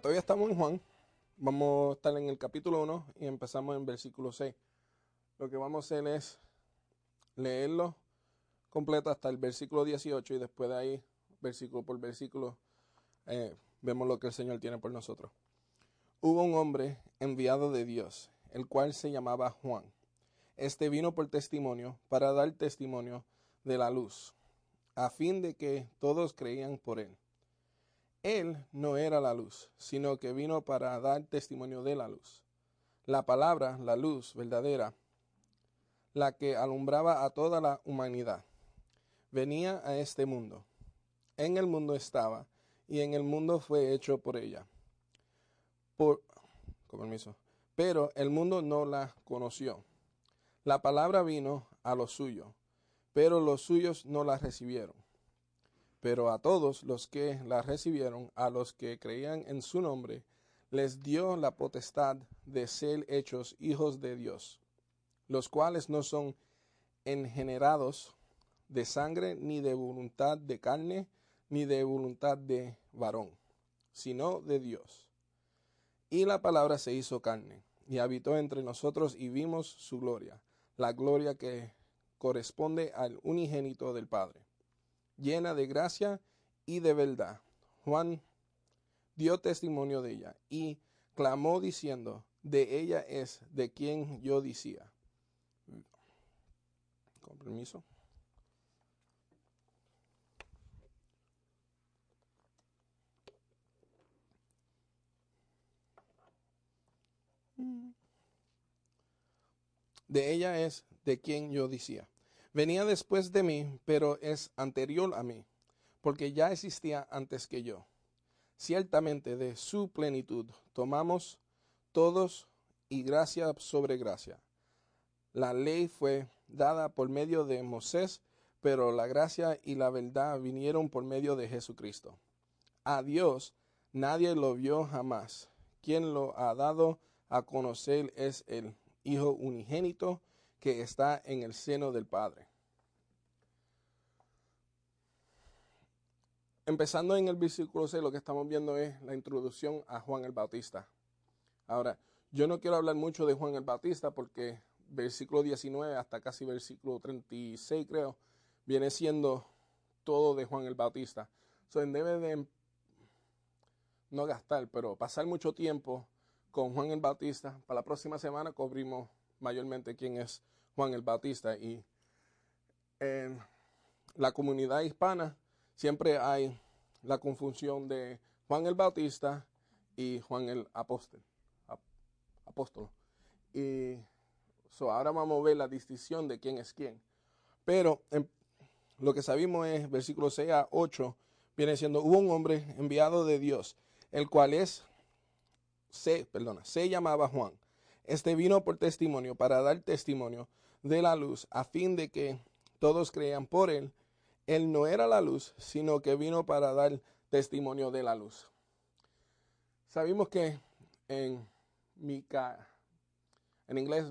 Todavía estamos en Juan. Vamos a estar en el capítulo 1 y empezamos en versículo 6. Lo que vamos a hacer es leerlo completo hasta el versículo 18 y después de ahí, versículo por versículo, eh, vemos lo que el Señor tiene por nosotros. Hubo un hombre enviado de Dios, el cual se llamaba Juan. Este vino por testimonio para dar testimonio de la luz, a fin de que todos creían por él. Él no era la luz, sino que vino para dar testimonio de la luz. La palabra, la luz verdadera, la que alumbraba a toda la humanidad, venía a este mundo. En el mundo estaba, y en el mundo fue hecho por ella. Por, permiso. Pero el mundo no la conoció. La palabra vino a lo suyo, pero los suyos no la recibieron. Pero a todos los que la recibieron, a los que creían en su nombre, les dio la potestad de ser hechos hijos de Dios, los cuales no son engenerados de sangre, ni de voluntad de carne, ni de voluntad de varón, sino de Dios. Y la palabra se hizo carne, y habitó entre nosotros, y vimos su gloria, la gloria que corresponde al unigénito del Padre, llena de gracia y de verdad. Juan dio testimonio de ella y clamó diciendo, de ella es de quien yo decía. Con permiso. De ella es de quien yo decía. Venía después de mí, pero es anterior a mí, porque ya existía antes que yo. Ciertamente de su plenitud tomamos todos y gracia sobre gracia. La ley fue dada por medio de Moisés, pero la gracia y la verdad vinieron por medio de Jesucristo. A Dios nadie lo vio jamás. Quien lo ha dado a conocer es el Hijo unigénito que está en el seno del Padre. Empezando en el versículo 6, lo que estamos viendo es la introducción a Juan el Bautista. Ahora, yo no quiero hablar mucho de Juan el Bautista porque versículo 19 hasta casi versículo 36 creo, viene siendo todo de Juan el Bautista. So, debe de no gastar, pero pasar mucho tiempo con Juan el Bautista. Para la próxima semana cubrimos mayormente quién es Juan el Bautista y en la comunidad hispana siempre hay la confusión de Juan el Bautista y Juan el Apóstol. Apóstol. Y ahora vamos a ver la distinción de quién es quién. Pero lo que sabemos es, versículo 6 a 8, viene siendo, hubo un hombre enviado de Dios, el cual es se, perdona, se llamaba Juan. Este vino por testimonio, para dar testimonio de la luz, a fin de que todos crean por él. Él no era la luz, sino que vino para dar testimonio de la luz. Sabemos que en Mica, en inglés,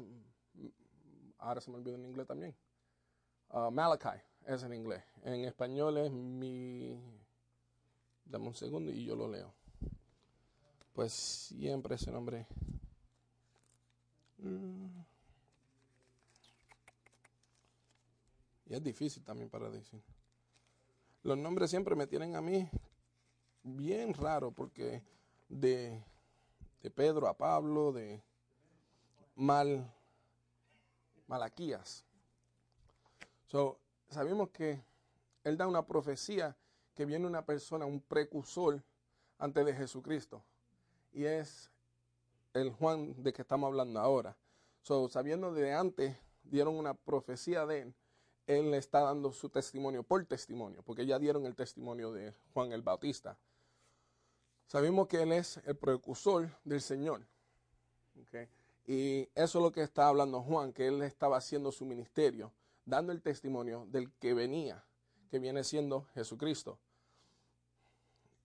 ahora se me olvidó en inglés también, uh, Malachi es en inglés. En español es mi, dame un segundo y yo lo leo pues siempre ese nombre. Mm. Y es difícil también para decir. Los nombres siempre me tienen a mí bien raro porque de, de Pedro a Pablo, de Mal, Malaquías. Sabemos que él da una profecía que viene una persona, un precursor antes de Jesucristo y es el Juan de que estamos hablando ahora. So, sabiendo de antes, dieron una profecía de él, él le está dando su testimonio por testimonio, porque ya dieron el testimonio de Juan el Bautista. Sabemos que él es el precursor del Señor. Y eso es lo que está hablando Juan, que él estaba haciendo su ministerio, dando el testimonio del que venía, que viene siendo Jesucristo.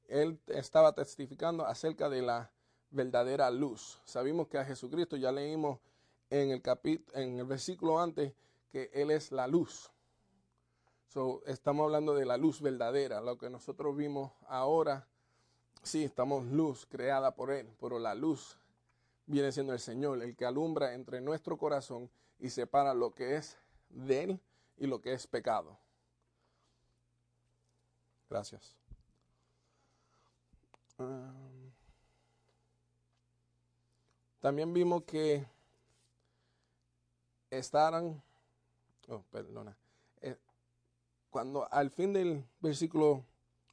Él estaba testificando acerca de la verdadera luz. Sabemos que a Jesucristo ya leímos en el capítulo, en el versículo antes que Él es la luz. Estamos hablando de la luz verdadera. Lo que nosotros vimos ahora sí, estamos luz creada por Él, pero la luz viene siendo el Señor, el que alumbra entre nuestro corazón y separa lo que es de Él y lo que es pecado. Gracias. Um, también vimos que estaban, oh, perdona, eh, cuando al fin del versículo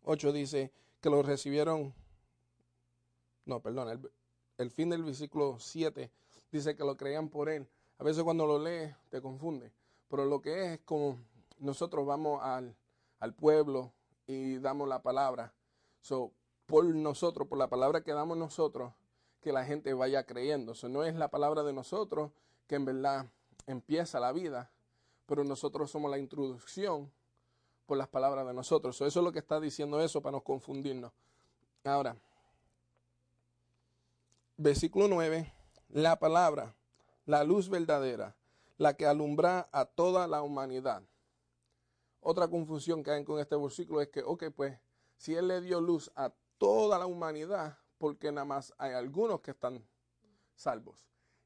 8 dice que lo recibieron, no, perdona, el, el fin del versículo 7 dice que lo creían por él. A veces cuando lo lees te confunde, pero lo que es es como nosotros vamos al, al pueblo y damos la palabra. So, por nosotros, por la palabra que damos nosotros, que la gente vaya creyendo. Eso no es la palabra de nosotros que en verdad empieza la vida, pero nosotros somos la introducción por las palabras de nosotros. eso es lo que está diciendo eso para no confundirnos. Ahora, versículo 9, la palabra, la luz verdadera, la que alumbra a toda la humanidad. Otra confusión que hay con este versículo es que, ok, pues, si Él le dio luz a toda la humanidad, porque nada más hay algunos que están salvos.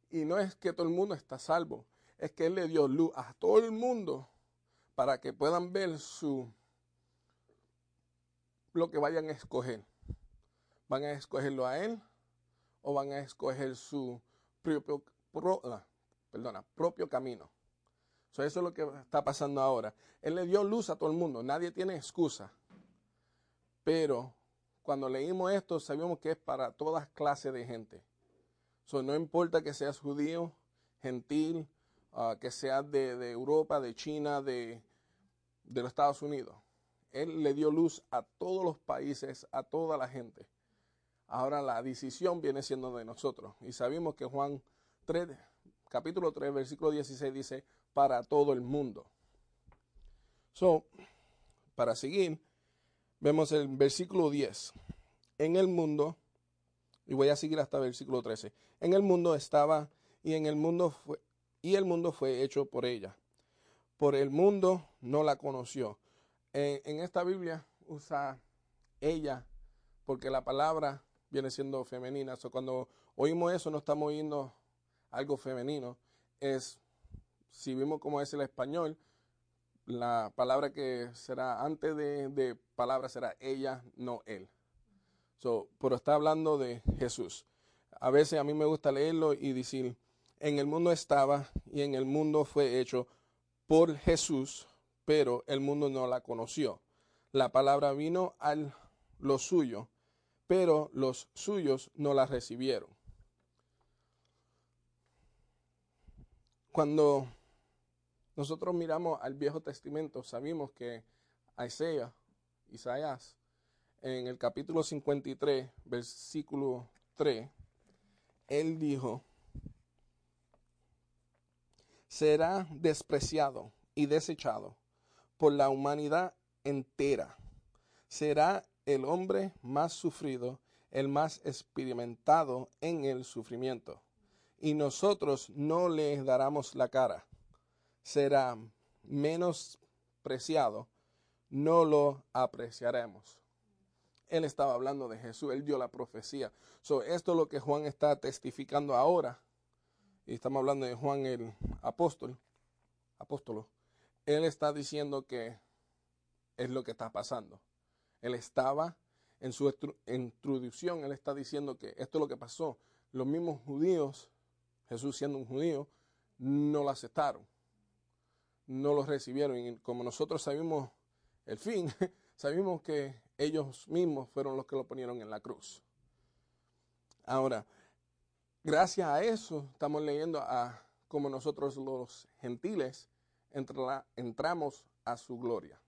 Y no es que todo el mundo está salvo, es que Él le dio luz a todo el mundo para que puedan ver su lo que vayan a escoger. ¿Van a escogerlo a Él o van a escoger su propio, perdona, propio camino? eso es lo que está pasando ahora. Él le dio luz a todo el mundo, nadie tiene excusa. Pero cuando leímos esto, sabemos que es para todas clases de gente. So, no importa que seas judío, gentil, ah, que seas de, Europa, de China, de, de los Estados Unidos. Él le dio luz a todos los países, a toda la gente. Ahora la decisión viene siendo de nosotros. Y sabemos que Juan 3, capítulo 3, versículo 16 dice, para todo el mundo. So, para seguir, Vemos el versículo 10. En el mundo, y voy a seguir hasta el versículo 13. En el mundo estaba y en el mundo fue y el mundo fue hecho por ella. Por el mundo no la conoció. En, esta Biblia usa ella porque la palabra viene siendo femenina. So, cuando oímos eso no estamos oyendo algo femenino. Es, si vimos cómo es el español, la palabra que será antes de, palabra será ella, no él. So, pero está hablando de Jesús. A veces a mí me gusta leerlo y decir, en el mundo estaba y en el mundo fue hecho por Jesús, pero el mundo no la conoció. La palabra vino al lo suyo, pero los suyos no la recibieron. Cuando nosotros miramos al Viejo Testamento, sabemos que Isaías, Isaías, en el capítulo 53, versículo 3, él dijo, será despreciado y desechado por la humanidad entera. Será el hombre más sufrido, el más experimentado en el sufrimiento. Y nosotros no le daremos la cara será menos preciado, no lo apreciaremos. Él estaba hablando de Jesús, él dio la profecía. So, esto es lo que Juan está testificando ahora. Y estamos hablando de Juan el apóstol, apóstolo. Él está diciendo que es lo que está pasando. Él estaba en su introducción, él está diciendo que esto es lo que pasó. Los mismos judíos, Jesús siendo un judío, no lo aceptaron no los recibieron. Y como nosotros sabemos el fin, sabemos que ellos mismos fueron los que lo ponieron en la cruz. Ahora, gracias a eso estamos leyendo a como nosotros los gentiles entramos a su gloria.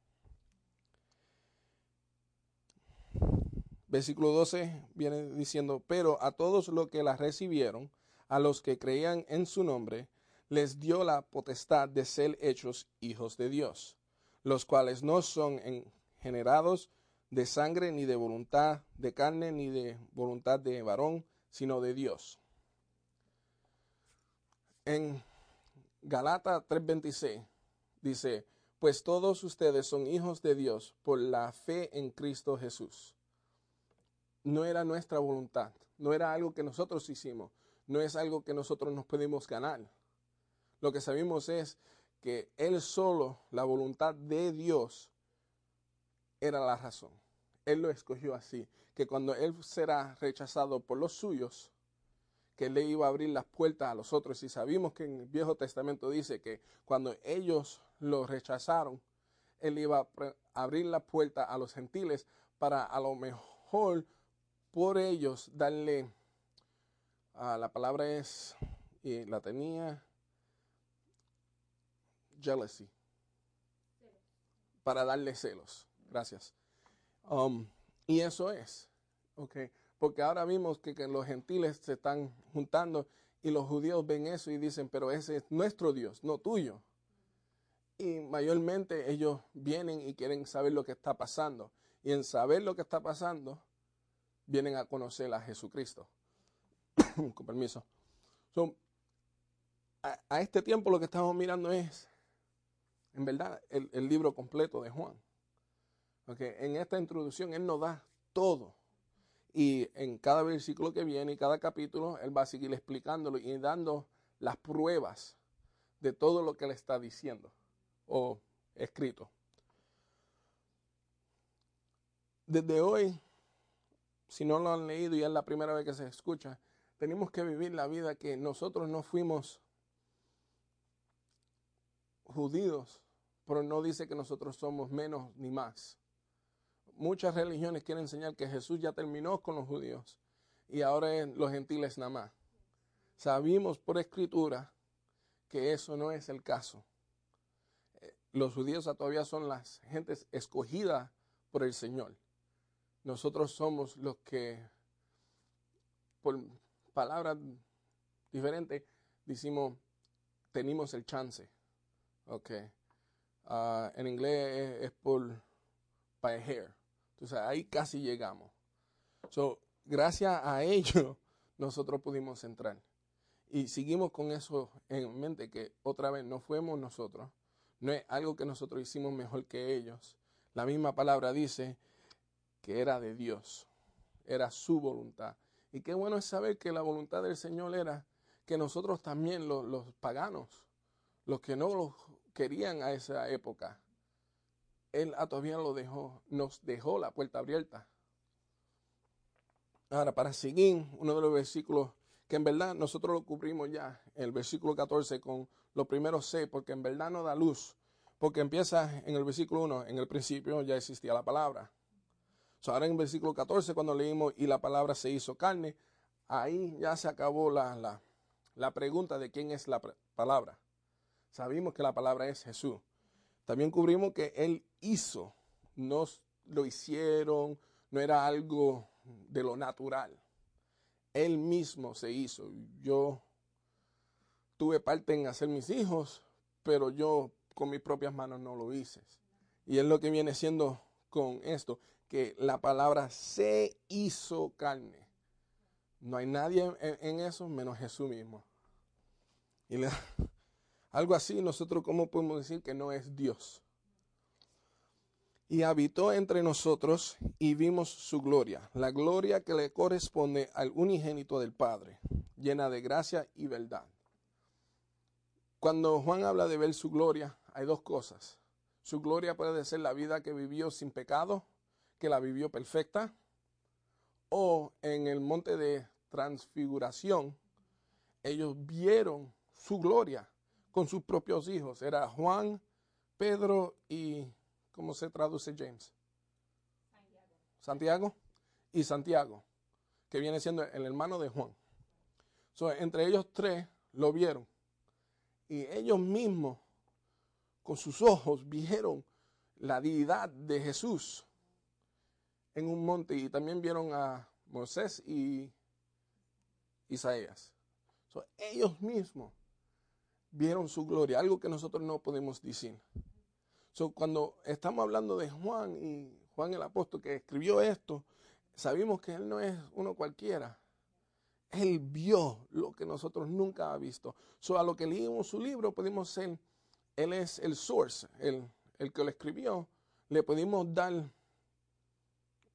Versículo 12 viene diciendo, pero a todos los que la recibieron, a los que creían en su nombre, les dio la potestad de ser hechos hijos de Dios, los cuales no son generados de sangre ni de voluntad de carne ni de voluntad de varón, sino de Dios. En Galata 3:26 dice, pues todos ustedes son hijos de Dios por la fe en Cristo Jesús. no era nuestra voluntad, no era algo que nosotros hicimos, no es algo que nosotros nos podemos ganar. Lo que sabemos es que Él solo, la voluntad de Dios, era la razón. Él lo escogió así, que cuando Él será rechazado por los suyos, que le iba a abrir las puertas a los otros. Y sabemos que en el Viejo Testamento dice que cuando ellos lo rechazaron, Él iba a abrir la puerta a los gentiles para a lo mejor por ellos darle, ah, la palabra es, y la tenía, jealousy, para darle celos. Gracias. Um, y eso es, ok, porque ahora vimos que, que, los gentiles se están juntando y los judíos ven eso y dicen, pero ese es nuestro Dios, no tuyo. Y mayormente ellos vienen y quieren saber lo que está pasando. Y en saber lo que está pasando, vienen a conocer a Jesucristo. Con permiso. a, este tiempo lo que estamos mirando es, en verdad, el, libro completo de Juan. Okay. En esta introducción Él nos da todo. Y en cada versículo que viene y cada capítulo, Él va a seguir explicándolo y dando las pruebas de todo lo que Él está diciendo o escrito. Desde hoy, si no lo han leído y es la primera vez que se escucha, tenemos que vivir la vida que nosotros no fuimos judíos, pero no dice que nosotros somos menos ni más. Muchas religiones quieren enseñar que Jesús ya terminó con los judíos y ahora los gentiles nada más. Sabimos por escritura que eso no es el caso. Eh, los judíos todavía son las gentes escogidas por el Señor nosotros somos los que, por palabras diferentes, decimos, tenemos el chance. Ok. Ah, en inglés es, por by hair. Entonces ahí casi llegamos. So, gracias a ello, nosotros pudimos entrar. Y seguimos con eso en mente, que otra vez no fuimos nosotros. No es algo que nosotros hicimos mejor que ellos. La misma palabra dice que era de Dios, era su voluntad. Y qué bueno es saber que la voluntad del Señor era que nosotros también, los, los paganos, los que no lo querían a esa época, Él todavía lo dejó, nos dejó la puerta abierta. Ahora, para seguir, uno de los versículos que en verdad nosotros lo cubrimos ya, el versículo 14 con los primeros seis, porque en verdad no da luz, porque empieza en el versículo 1, en el principio ya existía la palabra ahora en el versículo 14, cuando leímos y la palabra se hizo carne, ahí ya se acabó la, la, pregunta de quién es la palabra. Sabimos que la palabra es Jesús. También cubrimos que Él hizo, no lo hicieron, no era algo de lo natural. Él mismo se hizo. Yo tuve parte en hacer mis hijos, pero yo con mis propias manos no lo hice. Y es lo que viene siendo con esto que la palabra se hizo carne. No hay nadie en, eso menos Jesús mismo. Y algo así, nosotros cómo podemos decir que no es Dios. Y habitó entre nosotros y vimos su gloria, la gloria que le corresponde al unigénito del Padre, llena de gracia y verdad. Cuando Juan habla de ver su gloria, hay dos cosas. Su gloria puede ser la vida que vivió sin pecado, que la vivió perfecta, o en el monte de transfiguración, ellos vieron su gloria con sus propios hijos. Era Juan, Pedro y, ¿cómo se traduce James? Santiago. Santiago y Santiago, que viene siendo el hermano de Juan. entre ellos tres lo vieron. Y ellos mismos, con sus ojos, vieron la deidad de Jesús en un monte y también vieron a Moisés y Isaías. ellos mismos vieron su gloria, algo que nosotros no podemos decir. cuando estamos hablando de Juan y Juan el apóstol que escribió esto, sabemos que él no es uno cualquiera. Él vio lo que nosotros nunca ha visto. So, a lo que leímos su libro, podemos ser, él es el source, el, el que lo escribió. Le pudimos dar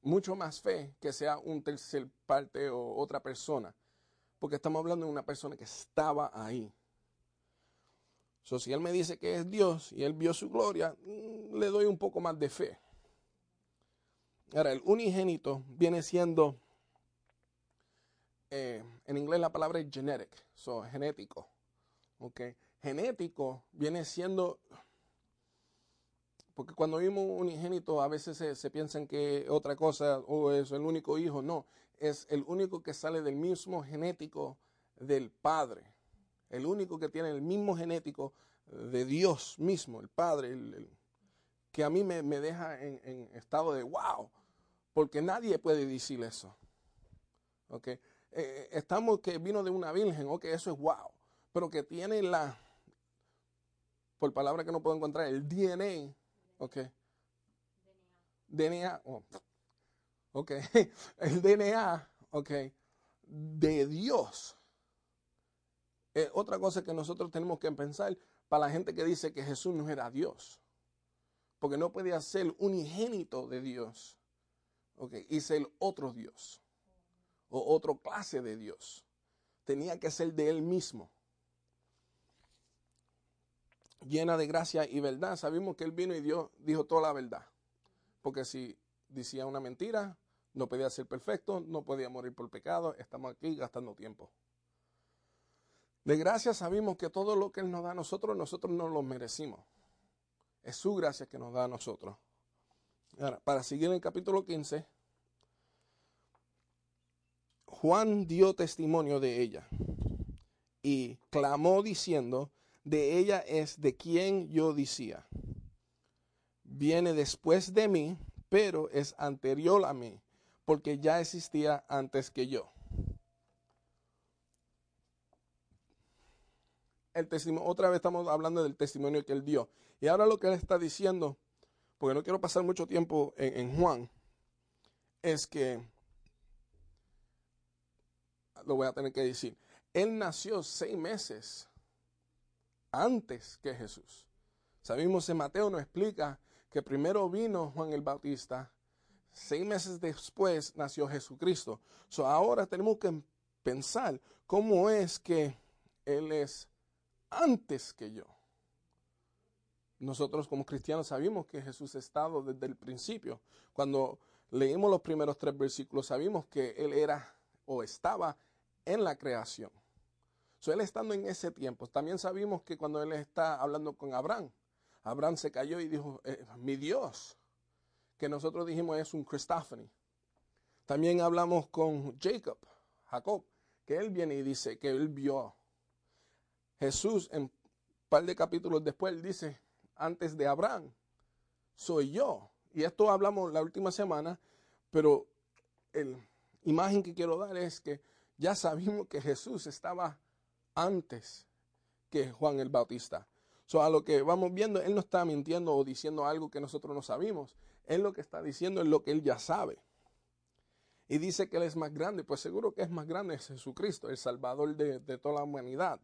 mucho más fe que sea un tercer parte o otra persona, porque estamos hablando de una persona que estaba ahí. So, si él me dice que es Dios y él vio su gloria, mm, le doy un poco más de fe. Ahora, el unigénito viene siendo, eh, en inglés la palabra es genetic, so, genético. Okay. Genético viene siendo porque cuando vimos un unigénito a veces se, se piensan que otra cosa o es el único hijo. No, es el único que sale del mismo genético del Padre. El único que tiene el mismo genético de Dios mismo, el Padre, que a mí me, deja en, estado de wow, porque nadie puede decir eso. Okay. Eh, estamos que vino de una virgen, ok, eso es wow, pero que tiene la, por palabra que no puedo encontrar, el DNA Ok. DNA. Oh, ok. El DNA, ok, de Dios. Otra cosa que nosotros tenemos que pensar para la gente que dice que Jesús no era Dios. Porque no podía ser unigénito de Dios. Ok, y ser otro Dios. O otra clase de Dios. Tenía que ser de Él mismo llena de gracia y verdad. Sabemos que Él vino y Dios dijo toda la verdad. Porque si decía una mentira, no podía ser perfecto, no podía morir por pecado, estamos aquí gastando tiempo. De gracia sabemos que todo lo que Él nos da a nosotros, nosotros no lo merecimos. Es su gracia que nos da a nosotros. Ahora, para seguir en el capítulo 15, Juan dio testimonio de ella y clamó diciendo, de ella es de quien yo decía, viene después de mí, pero es anterior a mí, porque ya existía antes que yo. El testimonio, otra vez estamos hablando del testimonio que él dio. Y ahora lo que él está diciendo, porque no quiero pasar mucho tiempo en, Juan, es que, lo voy a tener que decir, él nació seis meses antes que Jesús. Sabemos en Mateo nos explica que primero vino Juan el Bautista, seis meses después nació Jesucristo. So ahora tenemos que pensar cómo es que Él es antes que yo. Nosotros como cristianos sabemos que Jesús ha estado desde el principio. Cuando leímos los primeros tres versículos, sabemos que Él era o estaba en la creación él estando en ese tiempo, también sabemos que cuando él está hablando con Abraham, Abraham se cayó y dijo, eh, mi Dios, que nosotros dijimos es un Christophany. También hablamos con Jacob, Jacob, que él viene y dice que él vio. Jesús, en un par de capítulos después, dice, antes de Abraham, soy yo. Y esto hablamos la última semana, pero la imagen que quiero dar es que ya sabemos que Jesús estaba antes que Juan el Bautista. So, a lo que vamos viendo, él no está mintiendo o diciendo algo que nosotros no sabemos. Él lo que está diciendo es lo que él ya sabe. Y dice que él es más grande, pues seguro que es más grande es Jesucristo, el Salvador de toda la humanidad.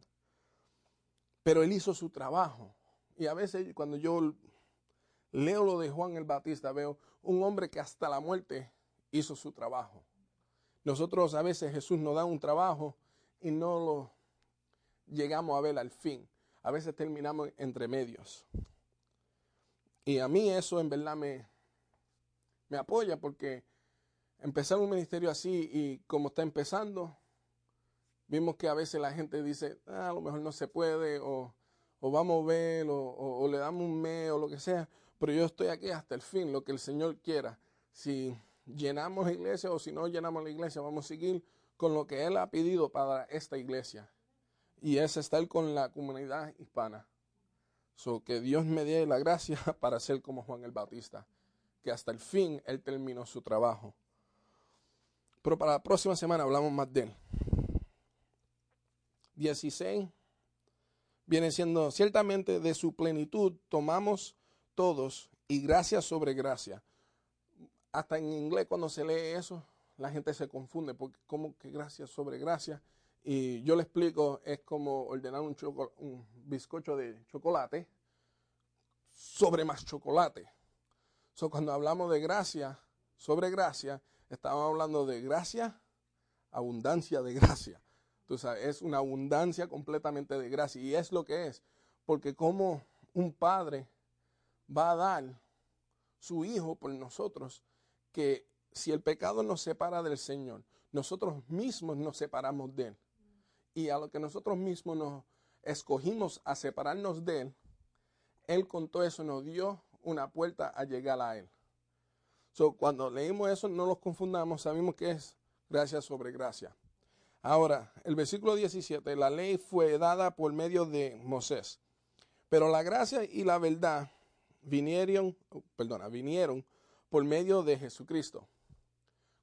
Pero él hizo su trabajo. Y a veces cuando yo leo lo de Juan el Bautista, veo un hombre que hasta la muerte hizo su trabajo. Nosotros a veces Jesús nos da un trabajo y no lo llegamos a ver al fin. A veces terminamos entre medios. Y a mí eso en verdad me, me apoya porque empezar un ministerio así y como está empezando, vimos que a veces la gente dice, ah, a lo mejor no se puede, o, vamos a ver, o, le damos un mes, o lo que sea, pero yo estoy aquí hasta el fin, lo que el Señor quiera. Si llenamos la iglesia o si no llenamos la iglesia, vamos a seguir con lo que Él ha pedido para esta iglesia y es estar con la comunidad hispana. So, que Dios me dé la gracia para ser como Juan el Bautista, que hasta el fin él terminó su trabajo. Pero para la próxima semana hablamos más de él. 16 viene siendo ciertamente de su plenitud tomamos todos y gracia sobre gracia. Hasta en inglés cuando se lee eso, la gente se confunde porque como que gracia sobre gracia y yo le explico, es como ordenar un, un bizcocho de chocolate sobre más chocolate. So, cuando hablamos de gracia sobre gracia, estamos hablando de gracia, abundancia de gracia. Tú sabes, es una abundancia completamente de gracia. Y es lo que es. Porque como un padre va a dar su hijo por nosotros, que si el pecado nos separa del Señor, nosotros mismos nos separamos de Él. Y a lo que nosotros mismos nos escogimos a separarnos de Él, Él con todo eso nos dio una puerta a llegar a Él. So, cuando leímos eso, no los confundamos, sabemos que es gracia sobre gracia. Ahora, el versículo 17, la ley fue dada por medio de Moisés, pero la gracia y la verdad vinieron, perdona, vinieron por medio de Jesucristo.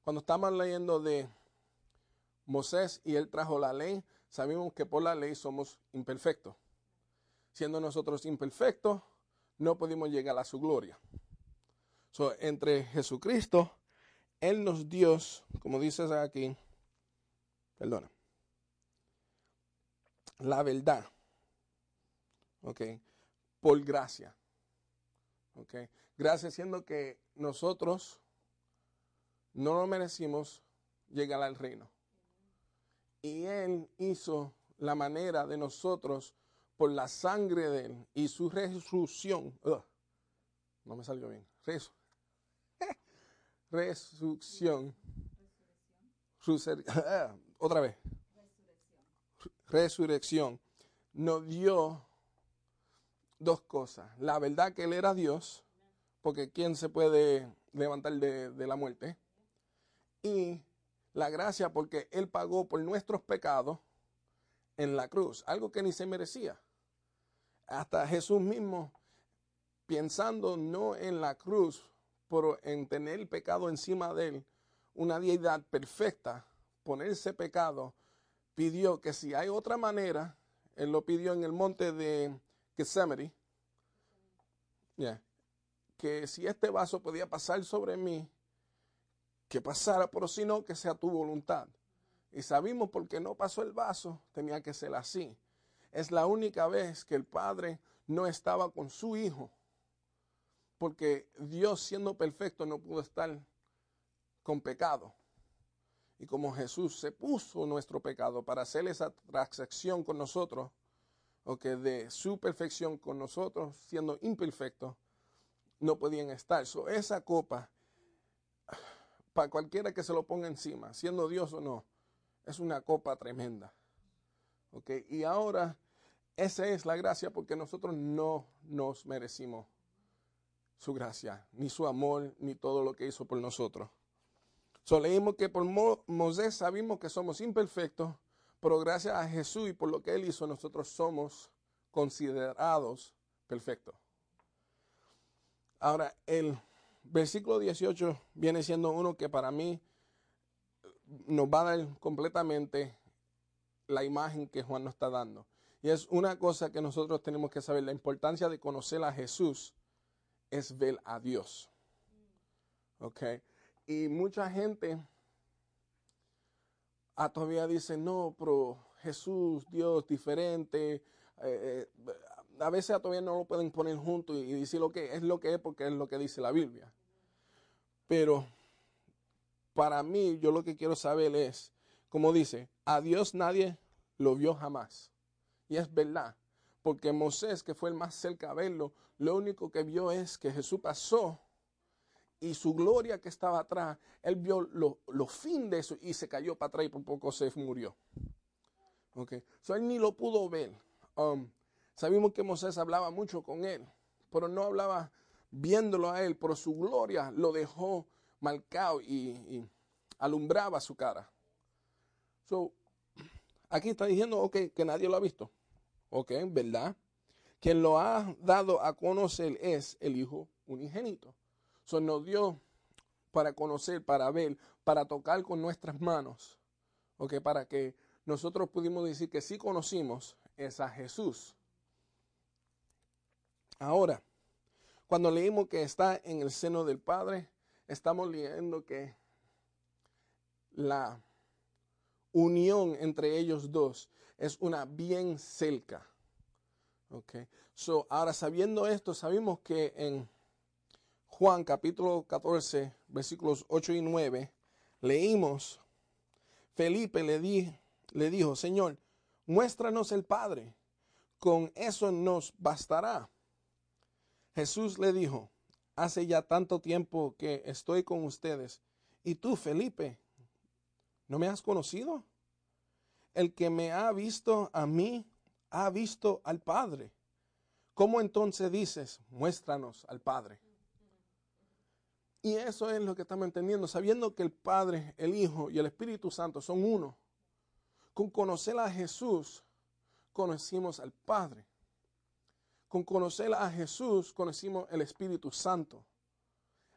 Cuando estamos leyendo de Moisés y él trajo la ley, sabemos que por la ley somos imperfectos. Siendo nosotros imperfectos, no podemos llegar a su gloria. So, entre Jesucristo, Él nos dio, como dices aquí, perdona, la verdad, ok, por gracia, ok, gracias siendo que nosotros no lo merecimos llegar al reino. Y Él hizo la manera de nosotros por la sangre de Él y su resurrección. no me salió bien. resurrección. Otra vez. Resurrección. Nos dio dos cosas. La verdad que Él era Dios, porque ¿quién se puede levantar de, de la muerte? Y la gracia porque Él pagó por nuestros pecados en la cruz, algo que ni se merecía. Hasta Jesús mismo, pensando no en la cruz, pero en tener el pecado encima de Él, una deidad perfecta, ponerse pecado, pidió que si hay otra manera, Él lo pidió en el monte de Gethsemane, que si este vaso podía pasar sobre mí, que pasara, pero si no, que sea tu voluntad. Y sabemos porque no pasó el vaso, tenía que ser así. Es la única vez que el Padre no estaba con su Hijo, porque Dios siendo perfecto no pudo estar con pecado. Y como Jesús se puso nuestro pecado para hacer esa transacción con nosotros, o que de su perfección con nosotros, siendo imperfecto, no podían estar. So, esa copa para cualquiera que se lo ponga encima, siendo Dios o no, es una copa tremenda. ¿Ok? Y ahora, esa es la gracia porque nosotros no nos merecimos su gracia, ni su amor, ni todo lo que hizo por nosotros. So, leímos que por Moisés sabemos que somos imperfectos, pero gracias a Jesús y por lo que Él hizo, nosotros somos considerados perfectos. Ahora, el versículo 18 viene siendo uno que para mí nos va a dar completamente la imagen que Juan nos está dando. Y es una cosa que nosotros tenemos que saber, la importancia de conocer a Jesús es ver a Dios. ¿Ok? Y mucha gente ah, todavía dice, no, pero Jesús, Dios, diferente. Eh, eh, a veces todavía no lo pueden poner juntos y, y decir lo que es lo que es porque es lo que dice la Biblia. Pero para mí, yo lo que quiero saber es, como dice, a Dios nadie lo vio jamás. Y es verdad, porque Moisés, que fue el más cerca a verlo, lo único que vio es que Jesús pasó y su gloria que estaba atrás, él vio lo, lo fin de eso y se cayó para atrás y por poco se murió. Okay. So, él ni lo pudo ver. Um, sabemos que Moisés hablaba mucho con él, pero no hablaba viéndolo a él, por su gloria lo dejó marcado y, alumbraba su cara. So, aquí está diciendo, ok, que nadie lo ha visto. Ok, ¿verdad? Quien lo ha dado a conocer es el Hijo unigénito. So, nos dio para conocer, para ver, para tocar con nuestras manos. Ok, para que nosotros pudimos decir que sí conocimos es a Jesús. Ahora, cuando leímos que está en el seno del Padre, estamos leyendo que la unión entre ellos dos es una bien cerca. Okay. So, ahora sabiendo esto, sabemos que en Juan capítulo 14, versículos 8 y 9, leímos, Felipe le, di, le dijo, Señor, muéstranos el Padre, con eso nos bastará. Jesús le dijo, hace ya tanto tiempo que estoy con ustedes, y tú, Felipe, ¿no me has conocido? El que me ha visto a mí, ha visto al Padre. ¿Cómo entonces dices, muéstranos al Padre? Y eso es lo que estamos entendiendo, sabiendo que el Padre, el Hijo y el Espíritu Santo son uno. Con conocer a Jesús, conocimos al Padre. Con conocer a Jesús, conocimos el Espíritu Santo.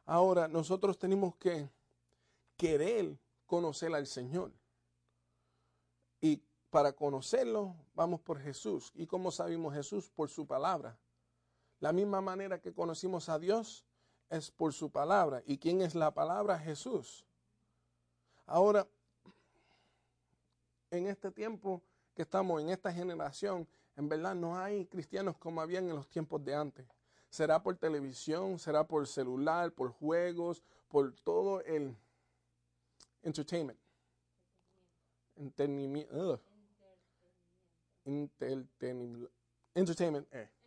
Ahora nosotros tenemos que querer conocer al Señor. Y para conocerlo, vamos por Jesús. ¿Y cómo sabemos Jesús? Por su palabra. La misma manera que conocimos a Dios es por su palabra. ¿Y quién es la palabra? Jesús. Ahora, en este tiempo que estamos, en esta generación, en verdad no hay cristianos como habían en los tiempos de antes. Será por televisión, será por celular, por juegos, por todo el entertainment. Entretenimiento entertainment. Eh.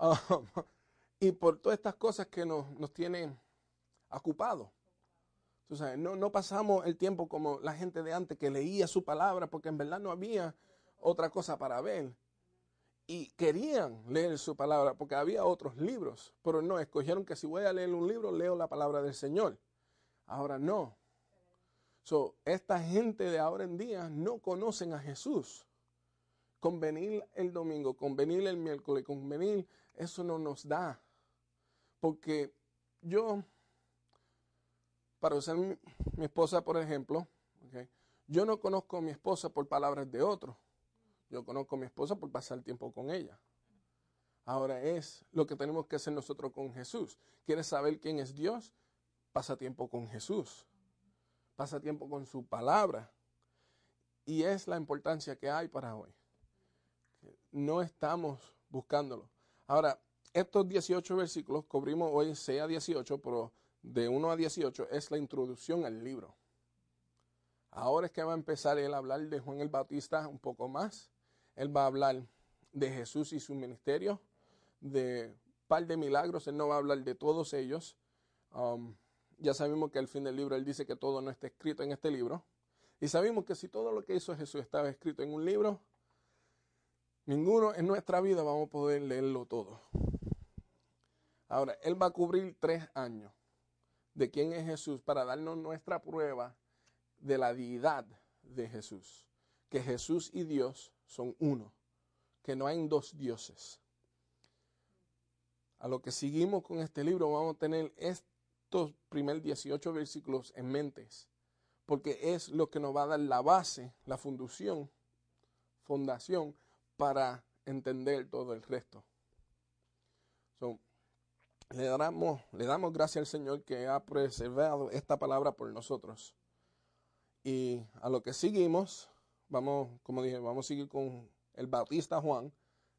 Um, y por todas estas cosas que nos, nos tienen ocupados. no, no pasamos el tiempo como la gente de antes que leía su palabra porque en verdad no había otra cosa para ver. Y querían leer su palabra porque había otros libros, pero no, escogieron que si voy a leer un libro, leo la palabra del Señor. Ahora no. So, esta gente de ahora en día no conocen a Jesús convenir el domingo, convenir el miércoles, convenir, eso no nos da. Porque yo, para usar mi, esposa, por ejemplo, yo no conozco a mi esposa por palabras de otro. Yo conozco a mi esposa por pasar tiempo con ella. Ahora es lo que tenemos que hacer nosotros con Jesús. ¿Quieres saber quién es Dios? Pasa tiempo con Jesús. Pasa tiempo con su palabra. Y es la importancia que hay para hoy no estamos buscándolo. Ahora, estos 18 versículos cubrimos hoy 6 a 18, pero de 1 a 18 es la introducción al libro. Ahora es que va a empezar él a hablar de Juan el Bautista un poco más. Él va a hablar de Jesús y su ministerio, de par de milagros. Él no va a hablar de todos ellos. Um, ya sabemos que al fin del libro él dice que todo no está escrito en este libro. Y sabemos que si todo lo que hizo Jesús estaba escrito en un libro, Ninguno en nuestra vida vamos a poder leerlo todo. Ahora, Él va a cubrir tres años de quién es Jesús para darnos nuestra prueba de la deidad de Jesús. Que Jesús y Dios son uno, que no hay dos dioses. A lo que seguimos con este libro vamos a tener estos primeros 18 versículos en mentes, porque es lo que nos va a dar la base, la fundación, fundación para entender todo el resto. Le, damos, le damos gracias al Señor que ha preservado esta palabra por nosotros. Y a lo que seguimos, vamos, como dije, vamos a seguir con el Bautista Juan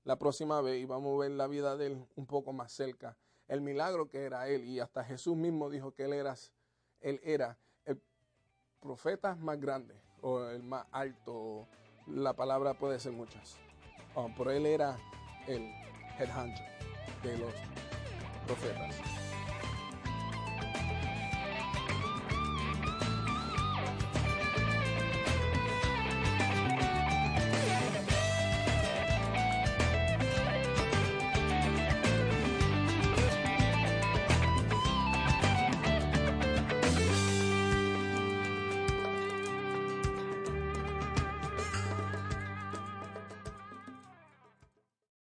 la próxima vez y vamos a ver la vida de él un poco más cerca. El milagro que era él y hasta Jesús mismo dijo que él era, él era el profeta más grande o el más alto. La palabra puede ser muchas. Por él era el head hunter de los profetas.